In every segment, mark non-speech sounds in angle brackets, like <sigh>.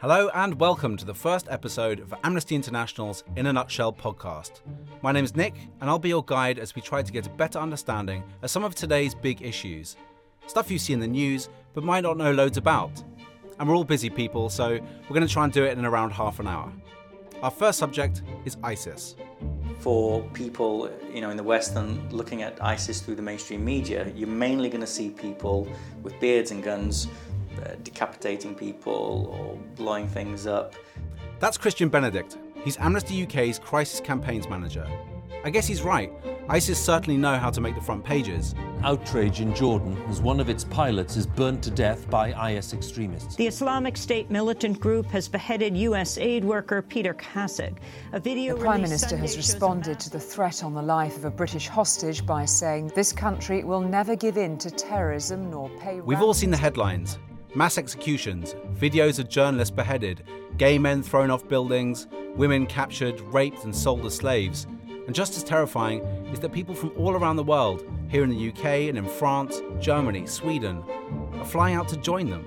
Hello and welcome to the first episode of Amnesty International's In a Nutshell podcast. My name is Nick, and I'll be your guide as we try to get a better understanding of some of today's big issues. Stuff you see in the news, but might not know loads about. And we're all busy people, so we're going to try and do it in around half an hour. Our first subject is ISIS. For people, you know, in the West and looking at ISIS through the mainstream media, you're mainly going to see people with beards and guns uh, decapitating people or blowing things up. That's Kristyan Benedict. He's Amnesty UK's crisis campaigns manager. I guess he's right. ISIS certainly know how to make the front pages. Outrage in Jordan as one of its pilots is burnt to death by IS extremists. The Islamic State militant group has beheaded U.S. aid worker Peter Kassig. A video the Prime Minister Sunday has responded to the threat on the life of a British hostage by saying this country will never give in to terrorism nor pay We've all seen the headlines mass executions, videos of journalists beheaded, gay men thrown off buildings, women captured, raped, and sold as slaves. And just as terrifying is that people from all around the world, here in the UK and in France, Germany, Sweden, are flying out to join them.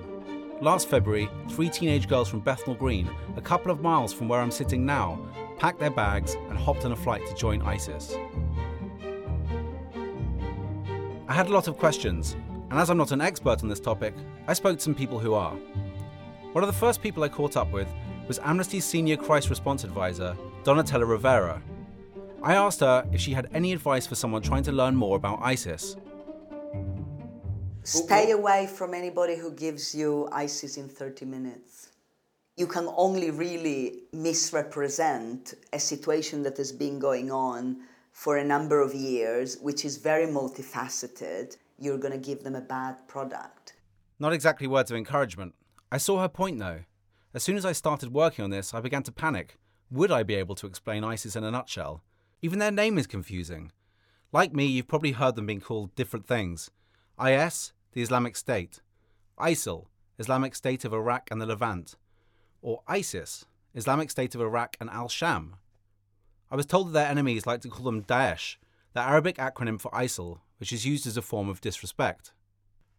Last February, three teenage girls from Bethnal Green, a couple of miles from where I'm sitting now, packed their bags and hopped on a flight to join ISIS. I had a lot of questions, and as I'm not an expert on this topic, I spoke to some people who are. One of the first people I caught up with was Amnesty's senior crisis response advisor, Donatella Rovera. I asked her if she had any advice for someone trying to learn more about ISIS. Stay away from anybody who gives you ISIS in 30 minutes. You can only really misrepresent a situation that has been going on for a number of years, which is very multifaceted. You're going to give them a bad product. Not exactly words of encouragement. I saw her point though. As soon as I started working on this, I began to panic. Would I be able to explain ISIS in a nutshell? Even their name is confusing. Like me, you've probably heard them being called different things IS, the Islamic State, ISIL, Islamic State of Iraq and the Levant, or ISIS, Islamic State of Iraq and Al Sham. I was told that their enemies like to call them Daesh, the Arabic acronym for ISIL, which is used as a form of disrespect.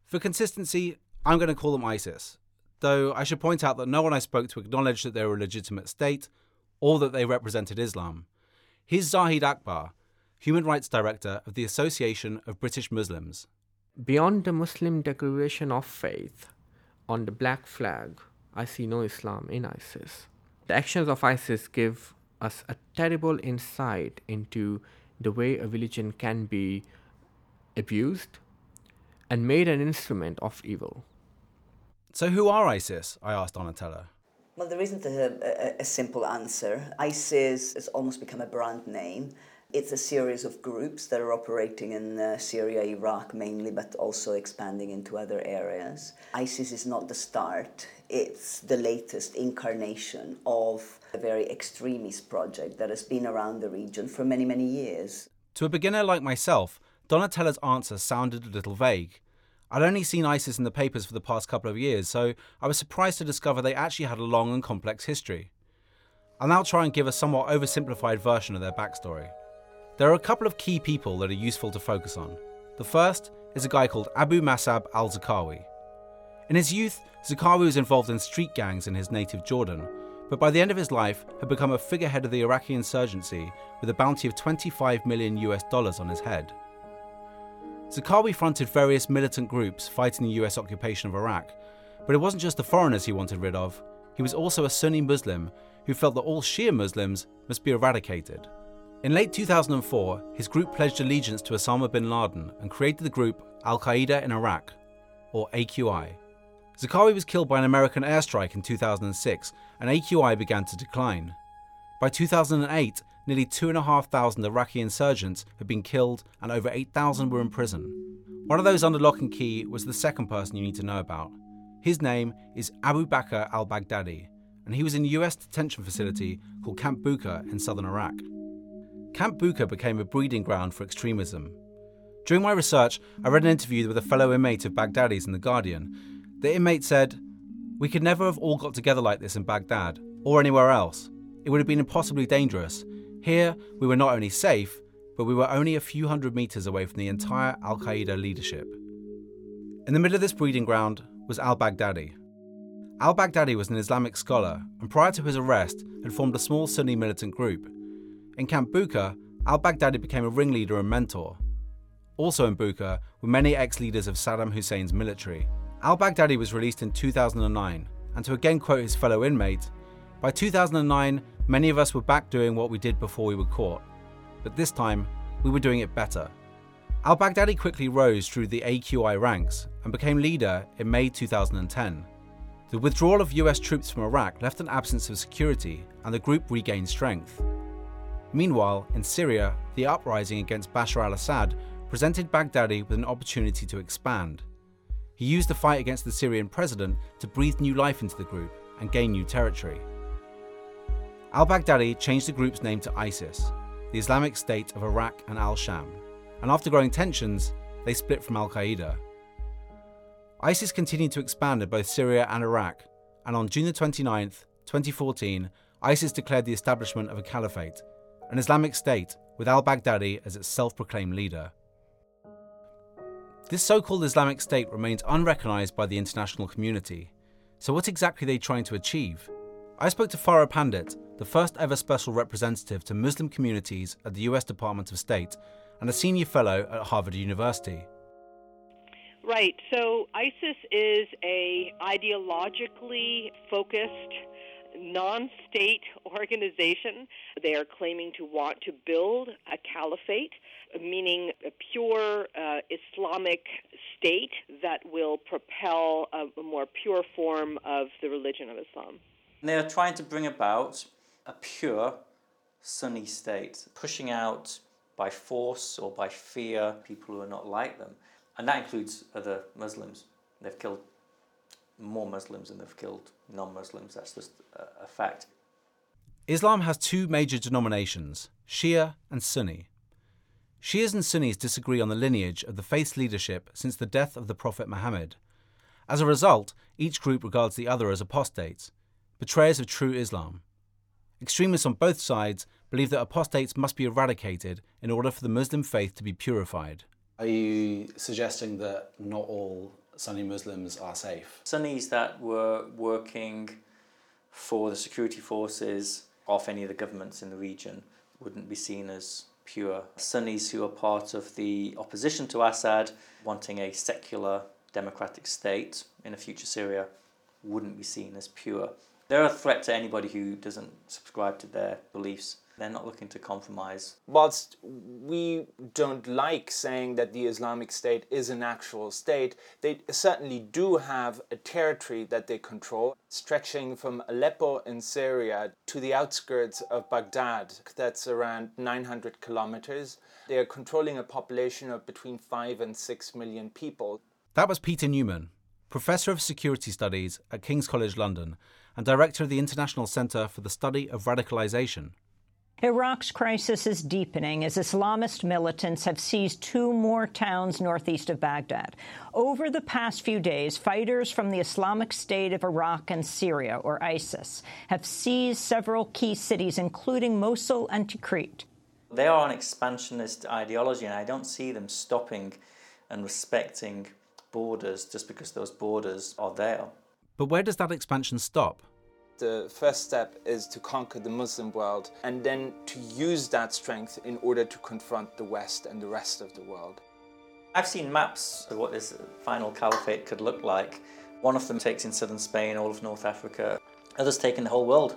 For consistency, I'm going to call them ISIS, though I should point out that no one I spoke to acknowledged that they were a legitimate state or that they represented Islam. Here's Zahid Akbar, Human Rights Director of the Association of British Muslims. Beyond the Muslim declaration of faith on the black flag, I see no Islam in ISIS. The actions of ISIS give us a terrible insight into the way a religion can be abused and made an instrument of evil. So, who are ISIS? I asked Donatella. Well, there isn't a, a, a simple answer. ISIS has almost become a brand name. It's a series of groups that are operating in uh, Syria, Iraq mainly, but also expanding into other areas. ISIS is not the start, it's the latest incarnation of a very extremist project that has been around the region for many, many years. To a beginner like myself, Donatella's answer sounded a little vague. I'd only seen ISIS in the papers for the past couple of years, so I was surprised to discover they actually had a long and complex history. I'll now try and give a somewhat oversimplified version of their backstory. There are a couple of key people that are useful to focus on. The first is a guy called Abu Musab al Zarqawi. In his youth, Zarqawi was involved in street gangs in his native Jordan, but by the end of his life had become a figurehead of the Iraqi insurgency with a bounty of 25 million US dollars on his head. Zarqawi fronted various militant groups fighting the US occupation of Iraq, but it wasn't just the foreigners he wanted rid of, he was also a Sunni Muslim who felt that all Shia Muslims must be eradicated. In late 2004, his group pledged allegiance to Osama bin Laden and created the group Al Qaeda in Iraq, or AQI. Zarqawi was killed by an American airstrike in 2006, and AQI began to decline. By 2008, nearly 2,500 Iraqi insurgents had been killed and over 8,000 were in prison. One of those under lock and key was the second person you need to know about. His name is Abu Bakr al Baghdadi, and he was in a US detention facility called Camp Bucca in southern Iraq. Camp Bucca became a breeding ground for extremism. During my research, I read an interview with a fellow inmate of Baghdadi's in The Guardian. The inmate said, We could never have all got together like this in Baghdad, or anywhere else. It would have been impossibly dangerous. Here, we were not only safe, but we were only a few hundred metres away from the entire Al Qaeda leadership. In the middle of this breeding ground was al Baghdadi. Al Baghdadi was an Islamic scholar and prior to his arrest had formed a small Sunni militant group. In Camp Bucca, al Baghdadi became a ringleader and mentor. Also in Bucca were many ex leaders of Saddam Hussein's military. Al Baghdadi was released in 2009, and to again quote his fellow inmate, by 2009, many of us were back doing what we did before we were caught. But this time, we were doing it better. Al Baghdadi quickly rose through the AQI ranks and became leader in May 2010. The withdrawal of US troops from Iraq left an absence of security, and the group regained strength. Meanwhile, in Syria, the uprising against Bashar al Assad presented Baghdadi with an opportunity to expand. He used the fight against the Syrian president to breathe new life into the group and gain new territory. Al Baghdadi changed the group's name to ISIS, the Islamic State of Iraq and Al Sham, and after growing tensions, they split from Al Qaeda. ISIS continued to expand in both Syria and Iraq, and on June 29, 2014, ISIS declared the establishment of a caliphate an Islamic State with al Baghdadi as its self proclaimed leader. This so called Islamic State remains unrecognized by the international community. So, what exactly are they trying to achieve? I spoke to Farah Pandith, the first ever special representative to Muslim communities at the US Department of State and a senior fellow at Harvard University. Right. So ISIS is a ideologically focused non state <laughs> organization. They are claiming to want to build a caliphate, meaning a pure uh, Islamic state that will propel a, a more pure form of the religion of Islam. They are trying to bring about a pure Sunni state, pushing out by force or by fear people who are not like them. And that includes other Muslims. They've killed more Muslims than they've killed non Muslims. That's just a, a fact. Islam has two major denominations Shia and Sunni. Shias and Sunnis disagree on the lineage of the faith's leadership since the death of the Prophet Muhammad. As a result, each group regards the other as apostates, betrayers of true Islam. Extremists on both sides believe that apostates must be eradicated in order for the Muslim faith to be purified. Are you suggesting that not all Sunni Muslims are safe? Sunnis that were working for the security forces of any of the governments in the region wouldn't be seen as pure. Sunnis who are part of the opposition to Assad, wanting a secular democratic state in a future Syria, wouldn't be seen as pure. They're a threat to anybody who doesn't subscribe to their beliefs. They're not looking to compromise. Whilst we don't like saying that the Islamic State is an actual state, they certainly do have a territory that they control, stretching from Aleppo in Syria to the outskirts of Baghdad. That's around 900 kilometers. They are controlling a population of between 5 and 6 million people. That was Peter Neumann, Professor of Security Studies at King's College London and Director of the International Centre for the Study of Radicalisation. Iraq's crisis is deepening as Islamist militants have seized two more towns northeast of Baghdad. Over the past few days, fighters from the Islamic State of Iraq and Syria, or ISIS, have seized several key cities, including Mosul and Tikrit. They are an expansionist ideology, and I don't see them stopping and respecting borders just because those borders are there. But where does that expansion stop? The first step is to conquer the Muslim world and then to use that strength in order to confront the West and the rest of the world. I've seen maps of what this final caliphate could look like. One of them takes in southern Spain, all of North Africa. Others take in the whole world,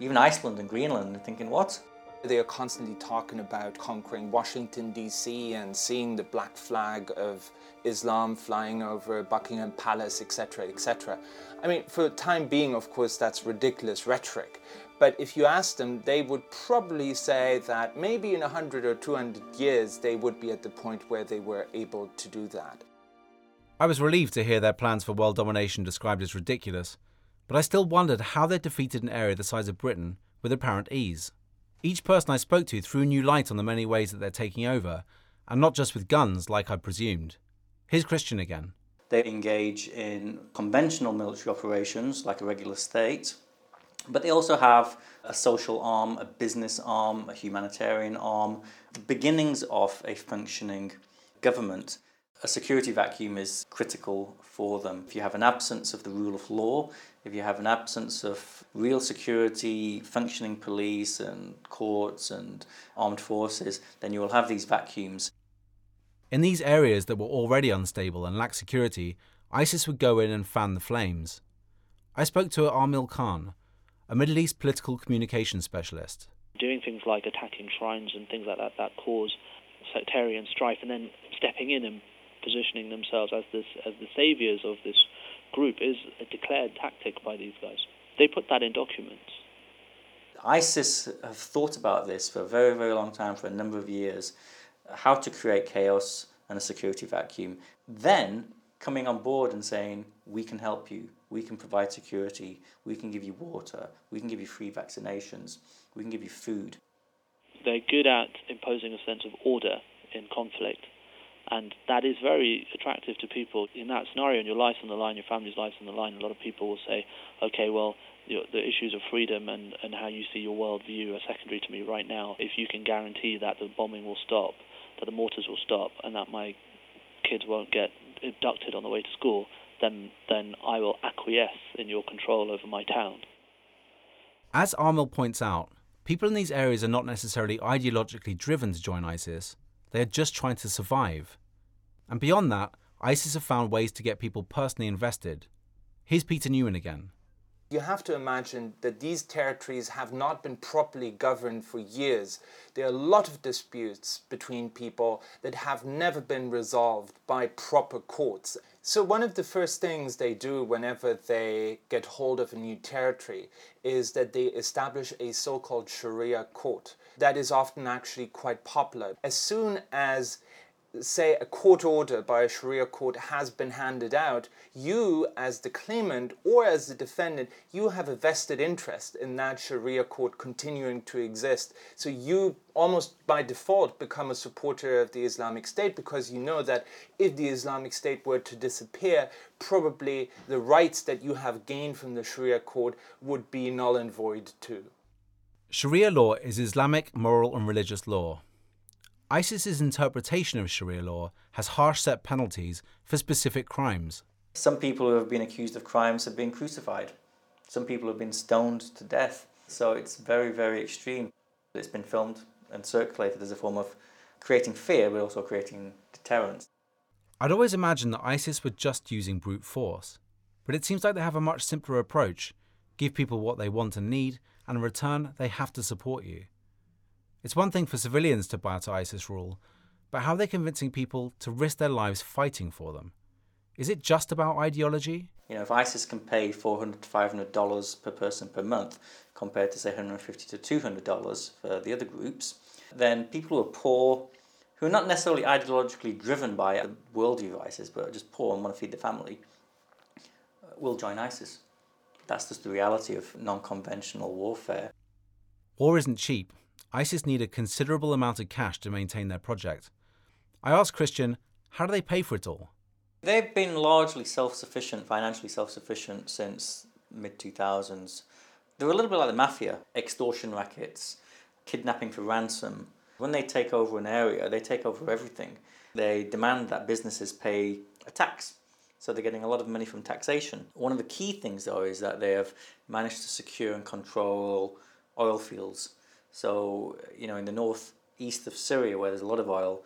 even Iceland and Greenland, and thinking, what? They are constantly talking about conquering Washington, D.C., and seeing the black flag of Islam flying over Buckingham Palace, etc., etc. I mean, for the time being, of course, that's ridiculous rhetoric. But if you ask them, they would probably say that maybe in 100 or 200 years they would be at the point where they were able to do that. I was relieved to hear their plans for world domination described as ridiculous, but I still wondered how they defeated an area the size of Britain with apparent ease. Each person I spoke to threw new light on the many ways that they're taking over, and not just with guns like I presumed. Here's Kristyan again. They engage in conventional military operations like a regular state, but they also have a social arm, a business arm, a humanitarian arm, the beginnings of a functioning government. A security vacuum is critical for them. If you have an absence of the rule of law, if you have an absence of real security, functioning police and courts and armed forces, then you will have these vacuums. In these areas that were already unstable and lacked security, ISIS would go in and fan the flames. I spoke to Amil Khan, a Middle East political communication specialist. Doing things like attacking shrines and things like that that cause sectarian strife, and then stepping in and positioning themselves as this as the saviors of this group is a declared tactic by these guys. They put that in documents. ISIS have thought about this for a very, very long time, for a number of years, how to create chaos and a security vacuum. Then coming on board and saying, we can help you, we can provide security, we can give you water, we can give you free vaccinations, we can give you food. They're good at imposing a sense of order in conflict. And that is very attractive to people. In that scenario, and your life's on the line, your family's life's on the line, a lot of people will say, okay, well, the, the issues of freedom and, and how you see your worldview are secondary to me right now. If you can guarantee that the bombing will stop, that the mortars will stop, and that my kids won't get abducted on the way to school, then, then I will acquiesce in your control over my town. As Amil points out, people in these areas are not necessarily ideologically driven to join ISIS. They are just trying to survive. And beyond that, ISIS have found ways to get people personally invested. Here's Peter Neumann again. You have to imagine that these territories have not been properly governed for years. There are a lot of disputes between people that have never been resolved by proper courts. So, one of the first things they do whenever they get hold of a new territory is that they establish a so called Sharia court that is often actually quite popular. As soon as say a court order by a sharia court has been handed out you as the claimant or as the defendant you have a vested interest in that sharia court continuing to exist so you almost by default become a supporter of the islamic state because you know that if the islamic state were to disappear probably the rights that you have gained from the sharia court would be null and void too Sharia law is Islamic moral and religious law. ISIS's interpretation of Sharia law has harsh set penalties for specific crimes. Some people who have been accused of crimes have been crucified. Some people have been stoned to death. So it's very, very extreme. It's been filmed and circulated as a form of creating fear, but also creating deterrence. I'd always imagined that ISIS were just using brute force, but it seems like they have a much simpler approach give people what they want and need, and in return, they have to support you. It's one thing for civilians to bow to ISIS rule, but how are they convincing people to risk their lives fighting for them? Is it just about ideology? You know, if ISIS can pay $400 to 500 dollars per person per month, compared to say 150 to 200 dollars for the other groups, then people who are poor, who are not necessarily ideologically driven by a worldview of ISIS, but are just poor and want to feed their family, will join ISIS. That's just the reality of non conventional warfare. War isn't cheap. ISIS need a considerable amount of cash to maintain their project. I asked Kristyan, how do they pay for it all? They've been largely self sufficient, financially self sufficient since mid 2000s. They're a little bit like the mafia extortion rackets, kidnapping for ransom. When they take over an area, they take over everything. They demand that businesses pay a tax so they're getting a lot of money from taxation. One of the key things, though, is that they have managed to secure and control oil fields. So, you know, in the northeast of Syria, where there's a lot of oil,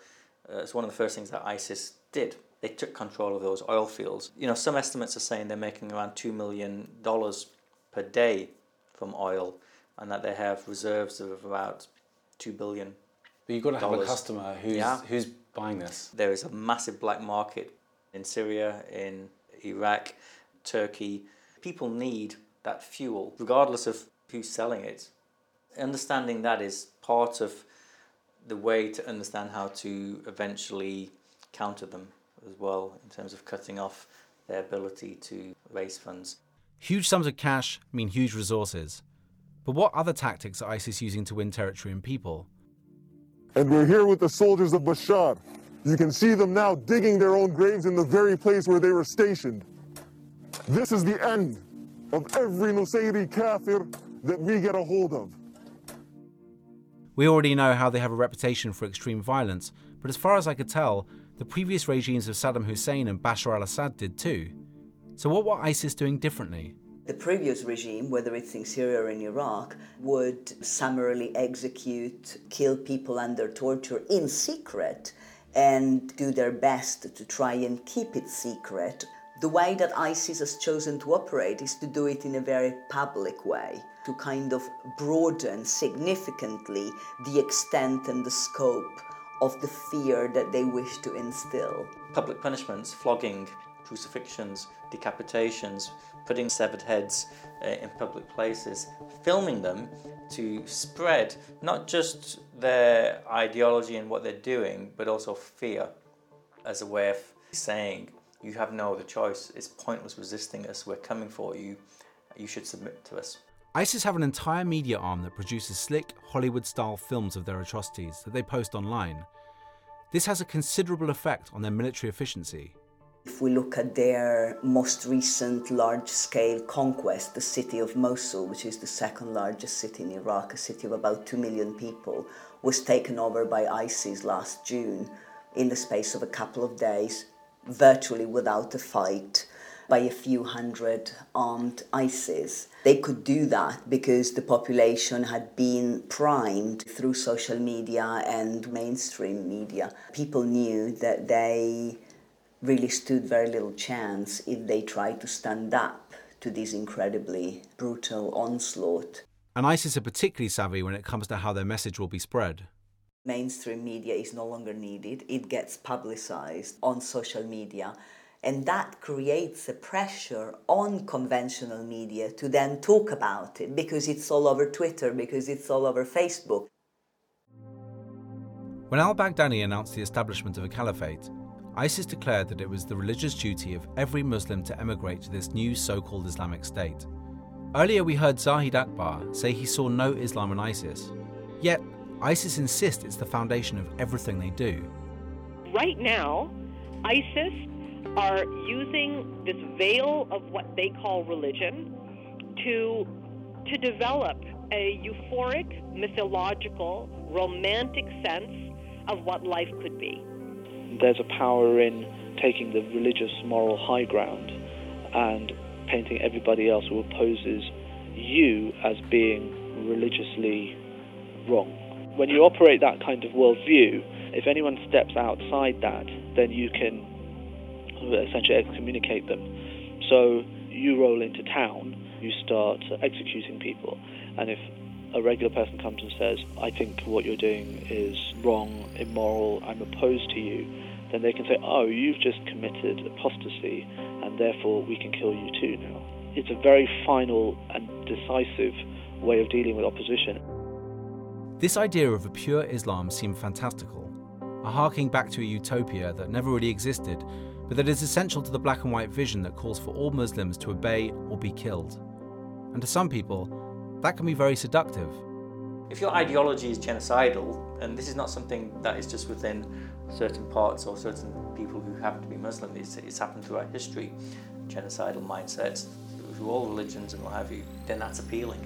uh, it's one of the first things that ISIS did. They took control of those oil fields. You know, some estimates are saying they're making around $2 million per day from oil and that they have reserves of about $2 billion. But you've got to have a customer who's, yeah. who's buying this. There is a massive black market in Syria, in Iraq, Turkey. People need that fuel, regardless of who's selling it. Understanding that is part of the way to understand how to eventually counter them as well, in terms of cutting off their ability to raise funds. Huge sums of cash mean huge resources. But what other tactics are ISIS using to win territory and people? And we're here with the soldiers of Bashar, you can see them now digging their own graves in the very place where they were stationed. This is the end of every Nusayri kafir that we get a hold of. We already know how they have a reputation for extreme violence, but as far as I could tell, The previous regimes of Saddam Hussein and Bashar al Assad did too. So, what were ISIS doing differently? The previous regime, whether it's in Syria or in Iraq, would summarily execute, kill people under torture in secret, and do their best to try and keep it secret. The way that ISIS has chosen to operate is to do it in a very public way, to kind of broaden significantly the extent and the scope of the fear that they wish to instill. Public punishments, flogging, crucifixions, decapitations, putting severed heads uh, in public places, filming them to spread not just their ideology and what they're doing, but also fear as a way of saying, you have no other choice. It's pointless resisting us. We're coming for you. You should submit to us. ISIS have an entire media arm that produces slick, Hollywood style films of their atrocities that they post online. This has a considerable effect on their military efficiency. If we look at their most recent large scale conquest, the city of Mosul, which is the second largest city in Iraq, a city of about 2 million people, was taken over by ISIS last June in the space of a couple of days, virtually without a fight, by a few hundred armed ISIS. They could do that because the population had been primed through social media and mainstream media. People knew that they really stood very little chance if they tried to stand up to this incredibly brutal onslaught. And ISIS are particularly savvy when it comes to how their message will be spread. Mainstream media is no longer needed, it gets publicized on social media. And that creates a pressure on conventional media to then talk about it because it's all over Twitter, because it's all over Facebook. When al Baghdadi announced the establishment of a caliphate, ISIS declared that it was the religious duty of every Muslim to emigrate to this new so called Islamic State. Earlier, we heard Zahid Akbar say he saw no Islam in ISIS. Yet, ISIS insists it's the foundation of everything they do. Right now, ISIS are using this veil of what they call religion to, to develop a euphoric, mythological, romantic sense of what life could be there's a power in taking the religious moral high ground and painting everybody else who opposes you as being religiously wrong. When you operate that kind of worldview, if anyone steps outside that, then you can essentially excommunicate them. So you roll into town, you start executing people, and if a regular person comes and says, I think what you're doing is wrong, immoral, I'm opposed to you, then they can say, oh, you've just committed apostasy, and therefore we can kill you too now. It's a very final and decisive way of dealing with opposition. This idea of a pure Islam seemed fantastical, a harking back to a utopia that never really existed, but that is essential to the black and white vision that calls for all Muslims to obey or be killed. And to some people, that can be very seductive. If your ideology is genocidal, and this is not something that is just within certain parts or certain people who happen to be Muslim, it's, it's happened throughout history, genocidal mindsets through all religions and what have you, then that's appealing.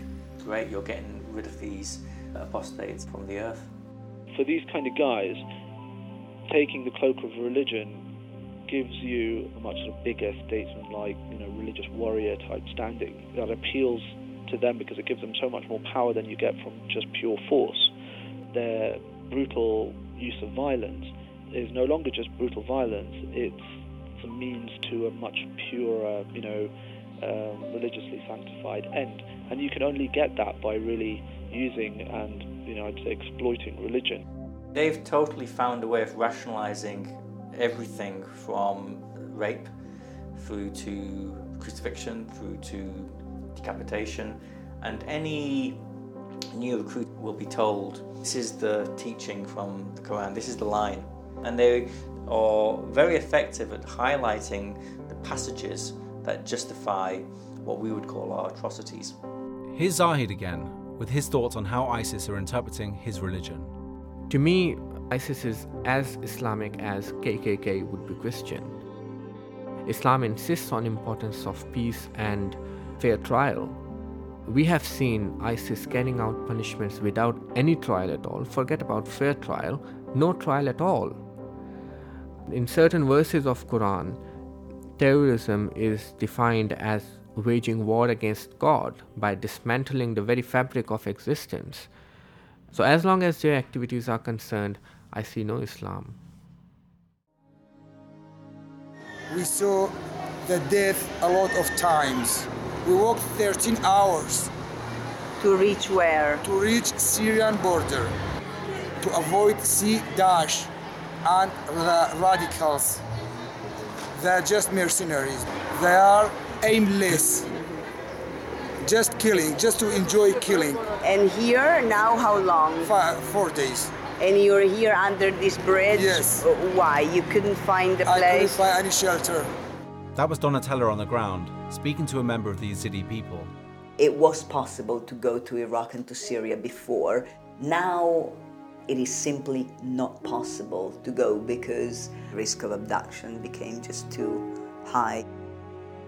Great, you're getting rid of these apostates from the earth. For these kind of guys, taking the cloak of religion gives you a much sort of bigger statesman-like, you know, religious warrior type standing that appeals to them because it gives them so much more power than you get from just pure force. Their brutal use of violence is no longer just brutal violence, it's a means to a much purer, you know, um, religiously sanctified end. And you can only get that by really using and, you know, I'd say exploiting religion. They've totally found a way of rationalizing everything from rape through to crucifixion, through to decapitation, and any new recruit will be told this is the teaching from the Quran, this is the line. And they are very effective at highlighting the passages that justify what we would call our atrocities. Here's Zahid again with his thoughts on how ISIS are interpreting his religion. To me, ISIS is as Islamic as KKK would be Christian. Islam insists on importance of peace and fair trial. We have seen ISIS carrying out punishments without any trial at all. Forget about fair trial, no trial at all. In certain verses of Quran, terrorism is defined as waging war against God by dismantling the very fabric of existence. So, as long as their activities are concerned, I see no Islam. We saw the death a lot of times. We walked 13 hours. To reach where? To reach Syrian border. To avoid Sea Daesh and the radicals. They're just mercenaries. They are aimless. Just killing, just to enjoy killing. And here now, how long? Five, four days. And you're here under this bridge? Yes. Why? You couldn't find a I couldn't find any shelter. That was Donatella on the ground, speaking to a member of the Yazidi people. It was possible to go to Iraq and to Syria before. Now it is simply not possible to go because the risk of abduction became just too high.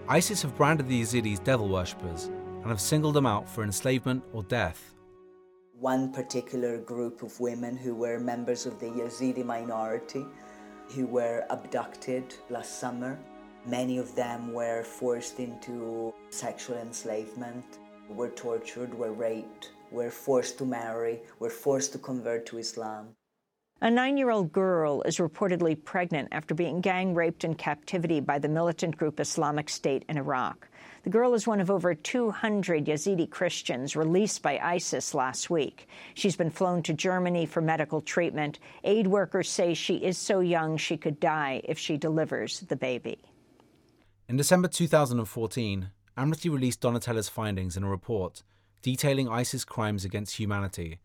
ISIS have branded the Yazidis devil worshippers and have singled them out for enslavement or death. One particular group of women who were members of the Yazidi minority who were abducted last summer. Many of them were forced into sexual enslavement, were tortured, were raped, were forced to marry, were forced to convert to Islam. A nine year old girl is reportedly pregnant after being gang raped in captivity by the militant group Islamic State in Iraq. The girl is one of over 200 Yazidi Christians released by ISIS last week. She's been flown to Germany for medical treatment. Aid workers say she is so young she could die if she delivers the baby. In December 2014, Amnesty released Donatella's findings in a report detailing ISIS crimes against humanity.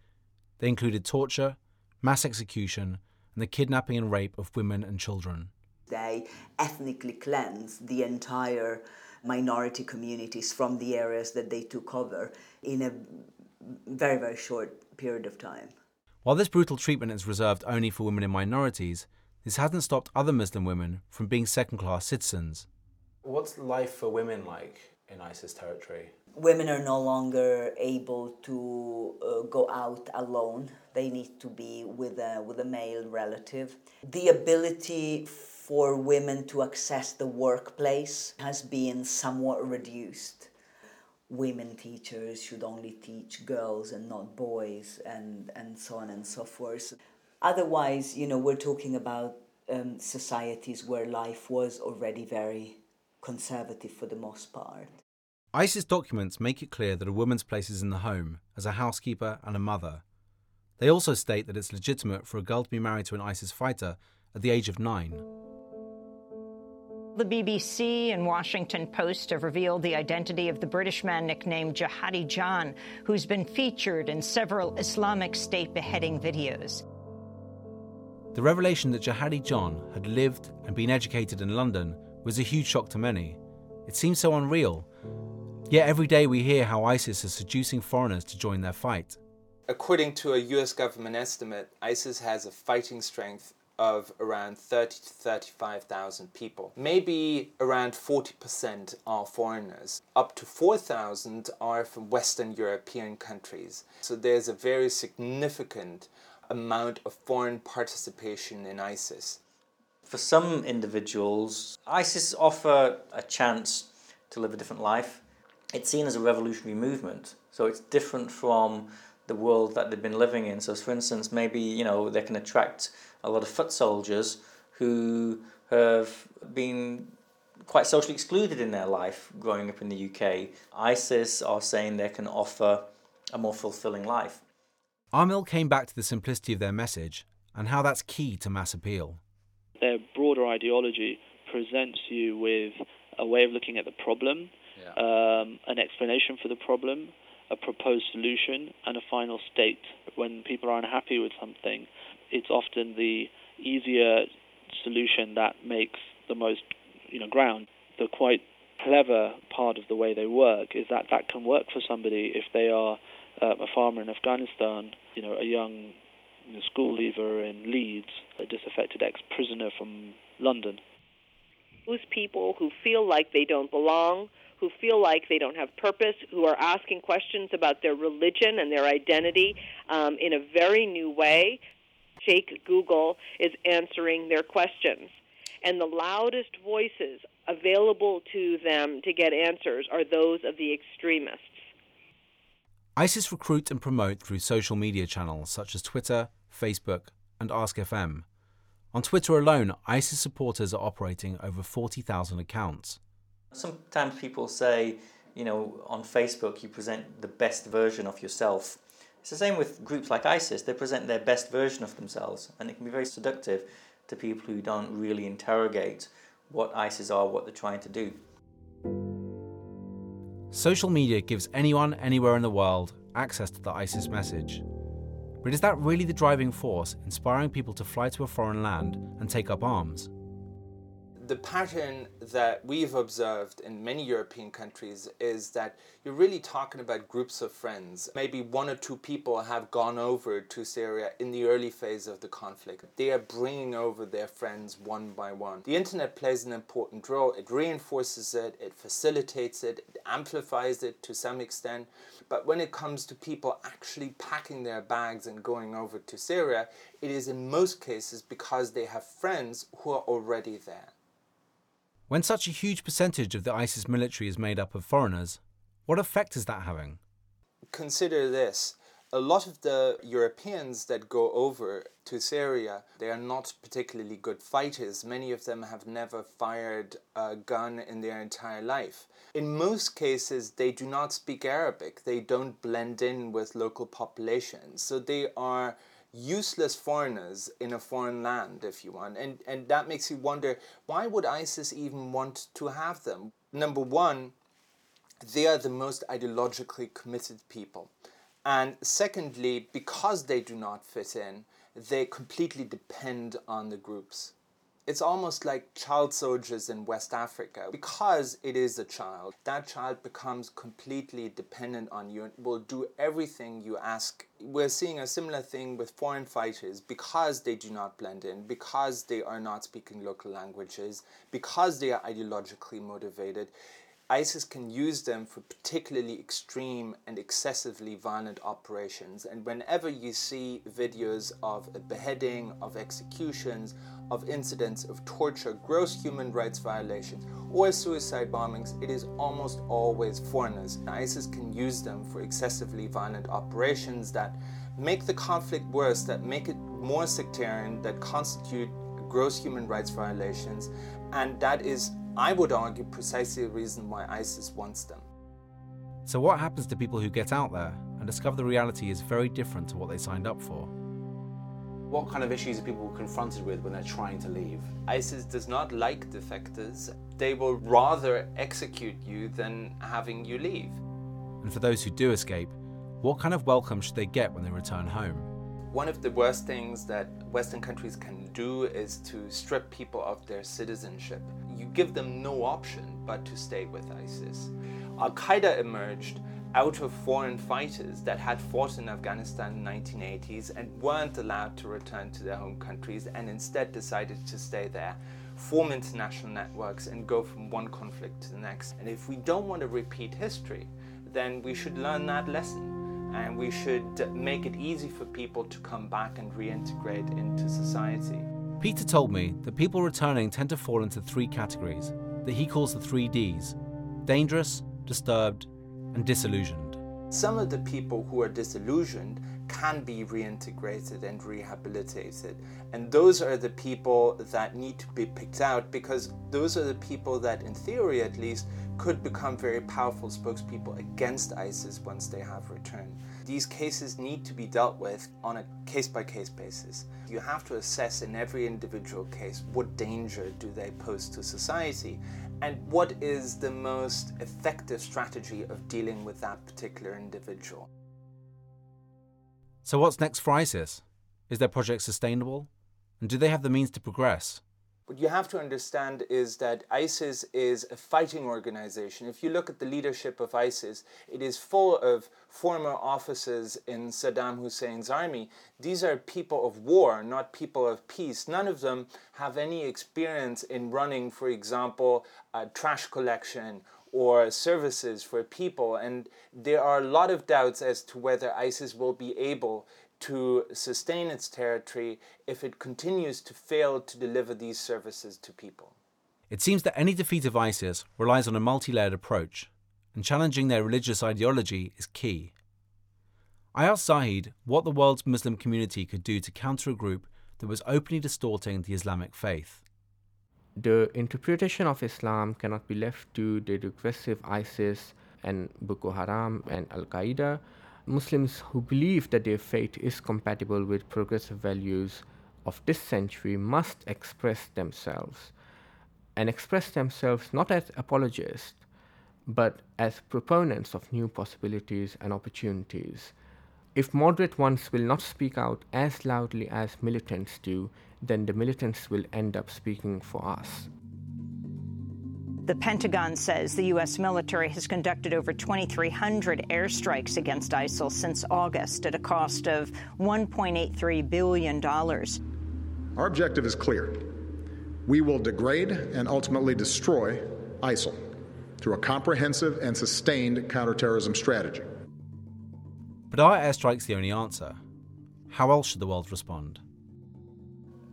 They included torture, mass execution, and the kidnapping and rape of women and children. They ethnically cleansed the entire minority communities from the areas that they took over in a very, very short period of time. While this brutal treatment is reserved only for women in minorities, this hasn't stopped other Muslim women from being second class citizens. What's life for women like in ISIS territory? Women are no longer able to uh, go out alone. They need to be with a, with a male relative. The ability for women to access the workplace has been somewhat reduced. Women teachers should only teach girls and not boys, and, and so on and so forth. Otherwise, you know, we're talking about um, societies where life was already very conservative for the most part. ISIS documents make it clear that a woman's place is in the home, as a housekeeper and a mother. They also state that it's legitimate for a girl to be married to an ISIS fighter at the age of nine. The BBC and Washington Post have revealed the identity of the British man nicknamed Jihadi John, who's been featured in several Islamic State beheading videos. The revelation that Jihadi John had lived and been educated in London was a huge shock to many. It seems so unreal. Yet every day we hear how ISIS is seducing foreigners to join their fight. According to a US government estimate, ISIS has a fighting strength of around 30 to 35,000 people. Maybe around 40% are foreigners. Up to 4,000 are from Western European countries. So there's a very significant amount of foreign participation in ISIS. For some individuals, ISIS offer a chance to live a different life. It's seen as a revolutionary movement, so it's different from the world that they've been living in. So, for instance, maybe you know they can attract a lot of foot soldiers who have been quite socially excluded in their life growing up in the UK. ISIS are saying they can offer a more fulfilling life. Amil came back to the simplicity of their message and how that's key to mass appeal. Their broader ideology presents you with a way of looking at the problem, Yeah. um, an explanation for the problem, a proposed solution, and a final state. When people are unhappy with something, it's often the easier solution that makes the most, you know, ground. The quite clever part of the way they work is that that can work for somebody if they are uh, a farmer in Afghanistan, you know, a young you know, school leaver in Leeds, a disaffected ex-prisoner from London. Those people who feel like they don't belong, who feel like they don't have purpose, who are asking questions about their religion and their identity um, in a very new way. Jake Google is answering their questions. And the loudest voices available to them to get answers are those of the extremists. ISIS recruit and promote through social media channels such as Twitter, Facebook, and AskFM. On Twitter alone, ISIS supporters are operating over 40,000 accounts. Sometimes people say, you know, on Facebook you present the best version of yourself. It's the same with groups like ISIS, they present their best version of themselves, and it can be very seductive to people who don't really interrogate what ISIS are, what they're trying to do. Social media gives anyone, anywhere in the world, access to the ISIS message. But is that really the driving force, inspiring people to fly to a foreign land and take up arms? The pattern that we've observed in many European countries is that you're really talking about groups of friends. Maybe one or two people have gone over to Syria in the early phase of the conflict. They are bringing over their friends one by one. The internet plays an important role. It reinforces it, it facilitates it, it amplifies it to some extent. But when it comes to people actually packing their bags and going over to Syria, it is in most cases because they have friends who are already there. When such a huge percentage of the ISIS military is made up of foreigners, what effect is that having? Consider this. A lot of the Europeans that go over to Syria, they are not particularly good fighters. Many of them have never fired a gun in their entire life. In most cases, they do not speak Arabic. They don't blend in with local populations. So they are useless foreigners in a foreign land, if you want. And, and that makes you wonder why would ISIS even want to have them? Number one, they are the most ideologically committed people. And secondly, because they do not fit in, they completely depend on the groups. It's almost like child soldiers in West Africa. Because it is a child, that child becomes completely dependent on you and will do everything you ask. We're seeing a similar thing with foreign fighters because they do not blend in, because they are not speaking local languages, because they are ideologically motivated. ISIS can use them for particularly extreme and excessively violent operations. And whenever you see videos of a beheading, of executions, of incidents of torture, gross human rights violations, or suicide bombings, it is almost always foreigners. And ISIS can use them for excessively violent operations that make the conflict worse, that make it more sectarian, that constitute gross human rights violations, and that is I would argue precisely the reason why ISIS wants them. So, what happens to people who get out there and discover the reality is very different to what they signed up for? What kind of issues are people confronted with when they're trying to leave? ISIS does not like defectors. They will rather execute you than having you leave. And for those who do escape, what kind of welcome should they get when they return home? One of the worst things that Western countries can do is to strip people of their citizenship. You give them no option but to stay with ISIS. Al Qaeda emerged out of foreign fighters that had fought in Afghanistan in the 1980s and weren't allowed to return to their home countries and instead decided to stay there, form international networks, and go from one conflict to the next. And if we don't want to repeat history, then we should learn that lesson and we should make it easy for people to come back and reintegrate into society. Peter told me that people returning tend to fall into three categories that he calls the three Ds dangerous, disturbed, and disillusioned. Some of the people who are disillusioned can be reintegrated and rehabilitated. And those are the people that need to be picked out because those are the people that, in theory at least, could become very powerful spokespeople against ISIS once they have returned. These cases need to be dealt with on a case by case basis. You have to assess in every individual case what danger do they pose to society and what is the most effective strategy of dealing with that particular individual. So, what's next for ISIS? Is their project sustainable? And do they have the means to progress? What you have to understand is that ISIS is a fighting organization. If you look at the leadership of ISIS, it is full of former officers in Saddam Hussein's army. These are people of war, not people of peace. None of them have any experience in running, for example, trash collection or services for people. And there are a lot of doubts as to whether ISIS will be able to sustain its territory if it continues to fail to deliver these services to people. It seems that any defeat of ISIS relies on a multi layered approach, and challenging their religious ideology is key. I asked Zahid what the world's Muslim community could do to counter a group that was openly distorting the Islamic faith. The interpretation of Islam cannot be left to the regressive ISIS and Boko Haram and Al Qaeda. Muslims who believe that their faith is compatible with progressive values of this century must express themselves and express themselves not as apologists but as proponents of new possibilities and opportunities. If moderate ones will not speak out as loudly as militants do, then the militants will end up speaking for us. The Pentagon says the U.S. military has conducted over 2,300 airstrikes against ISIL since August at a cost of $1.83 billion. Our objective is clear. We will degrade and ultimately destroy ISIL through a comprehensive and sustained counterterrorism strategy. But are airstrikes the only answer? How else should the world respond?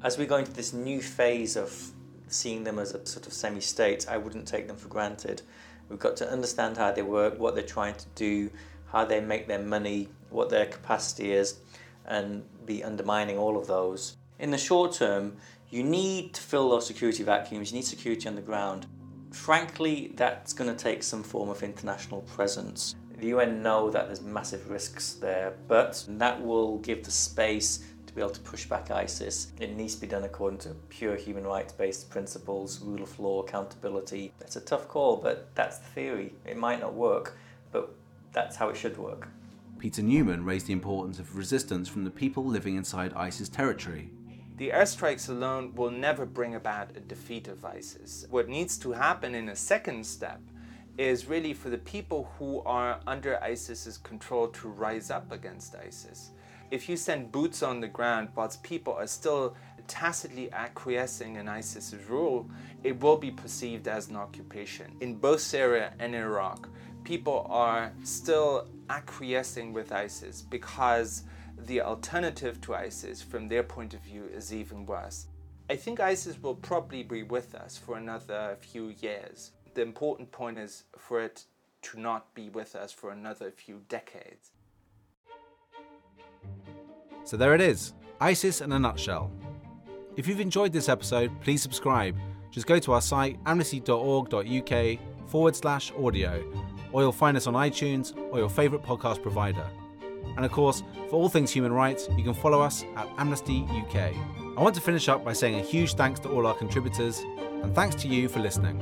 As we go into this new phase of seeing them as a sort of semi state, I wouldn't take them for granted. We've got to understand how they work, what they're trying to do, how they make their money, what their capacity is, and be undermining all of those. In the short term, you need to fill those security vacuums, you need security on the ground. Frankly, that's going to take some form of international presence. The UN know that there's massive risks there, but that will give the space be able to push back ISIS. It needs to be done according to pure human rights based principles, rule of law, accountability. It's a tough call, but that's the theory. It might not work, but that's how it should work. Peter Neumann raised the importance of resistance from the people living inside ISIS territory. The airstrikes alone will never bring about a defeat of ISIS. What needs to happen in a second step is really for the people who are under ISIS's control to rise up against ISIS. If you send boots on the ground whilst people are still tacitly acquiescing in ISIS's rule, it will be perceived as an occupation. In both Syria and Iraq, people are still acquiescing with ISIS because the alternative to ISIS, from their point of view, is even worse. I think ISIS will probably be with us for another few years. The important point is for it to not be with us for another few decades. So there it is ISIS in a nutshell. If you've enjoyed this episode, please subscribe. Just go to our site amnesty.org.uk forward slash audio, or you'll find us on iTunes or your favourite podcast provider. And of course, for all things human rights, you can follow us at Amnesty UK. I want to finish up by saying a huge thanks to all our contributors, and thanks to you for listening.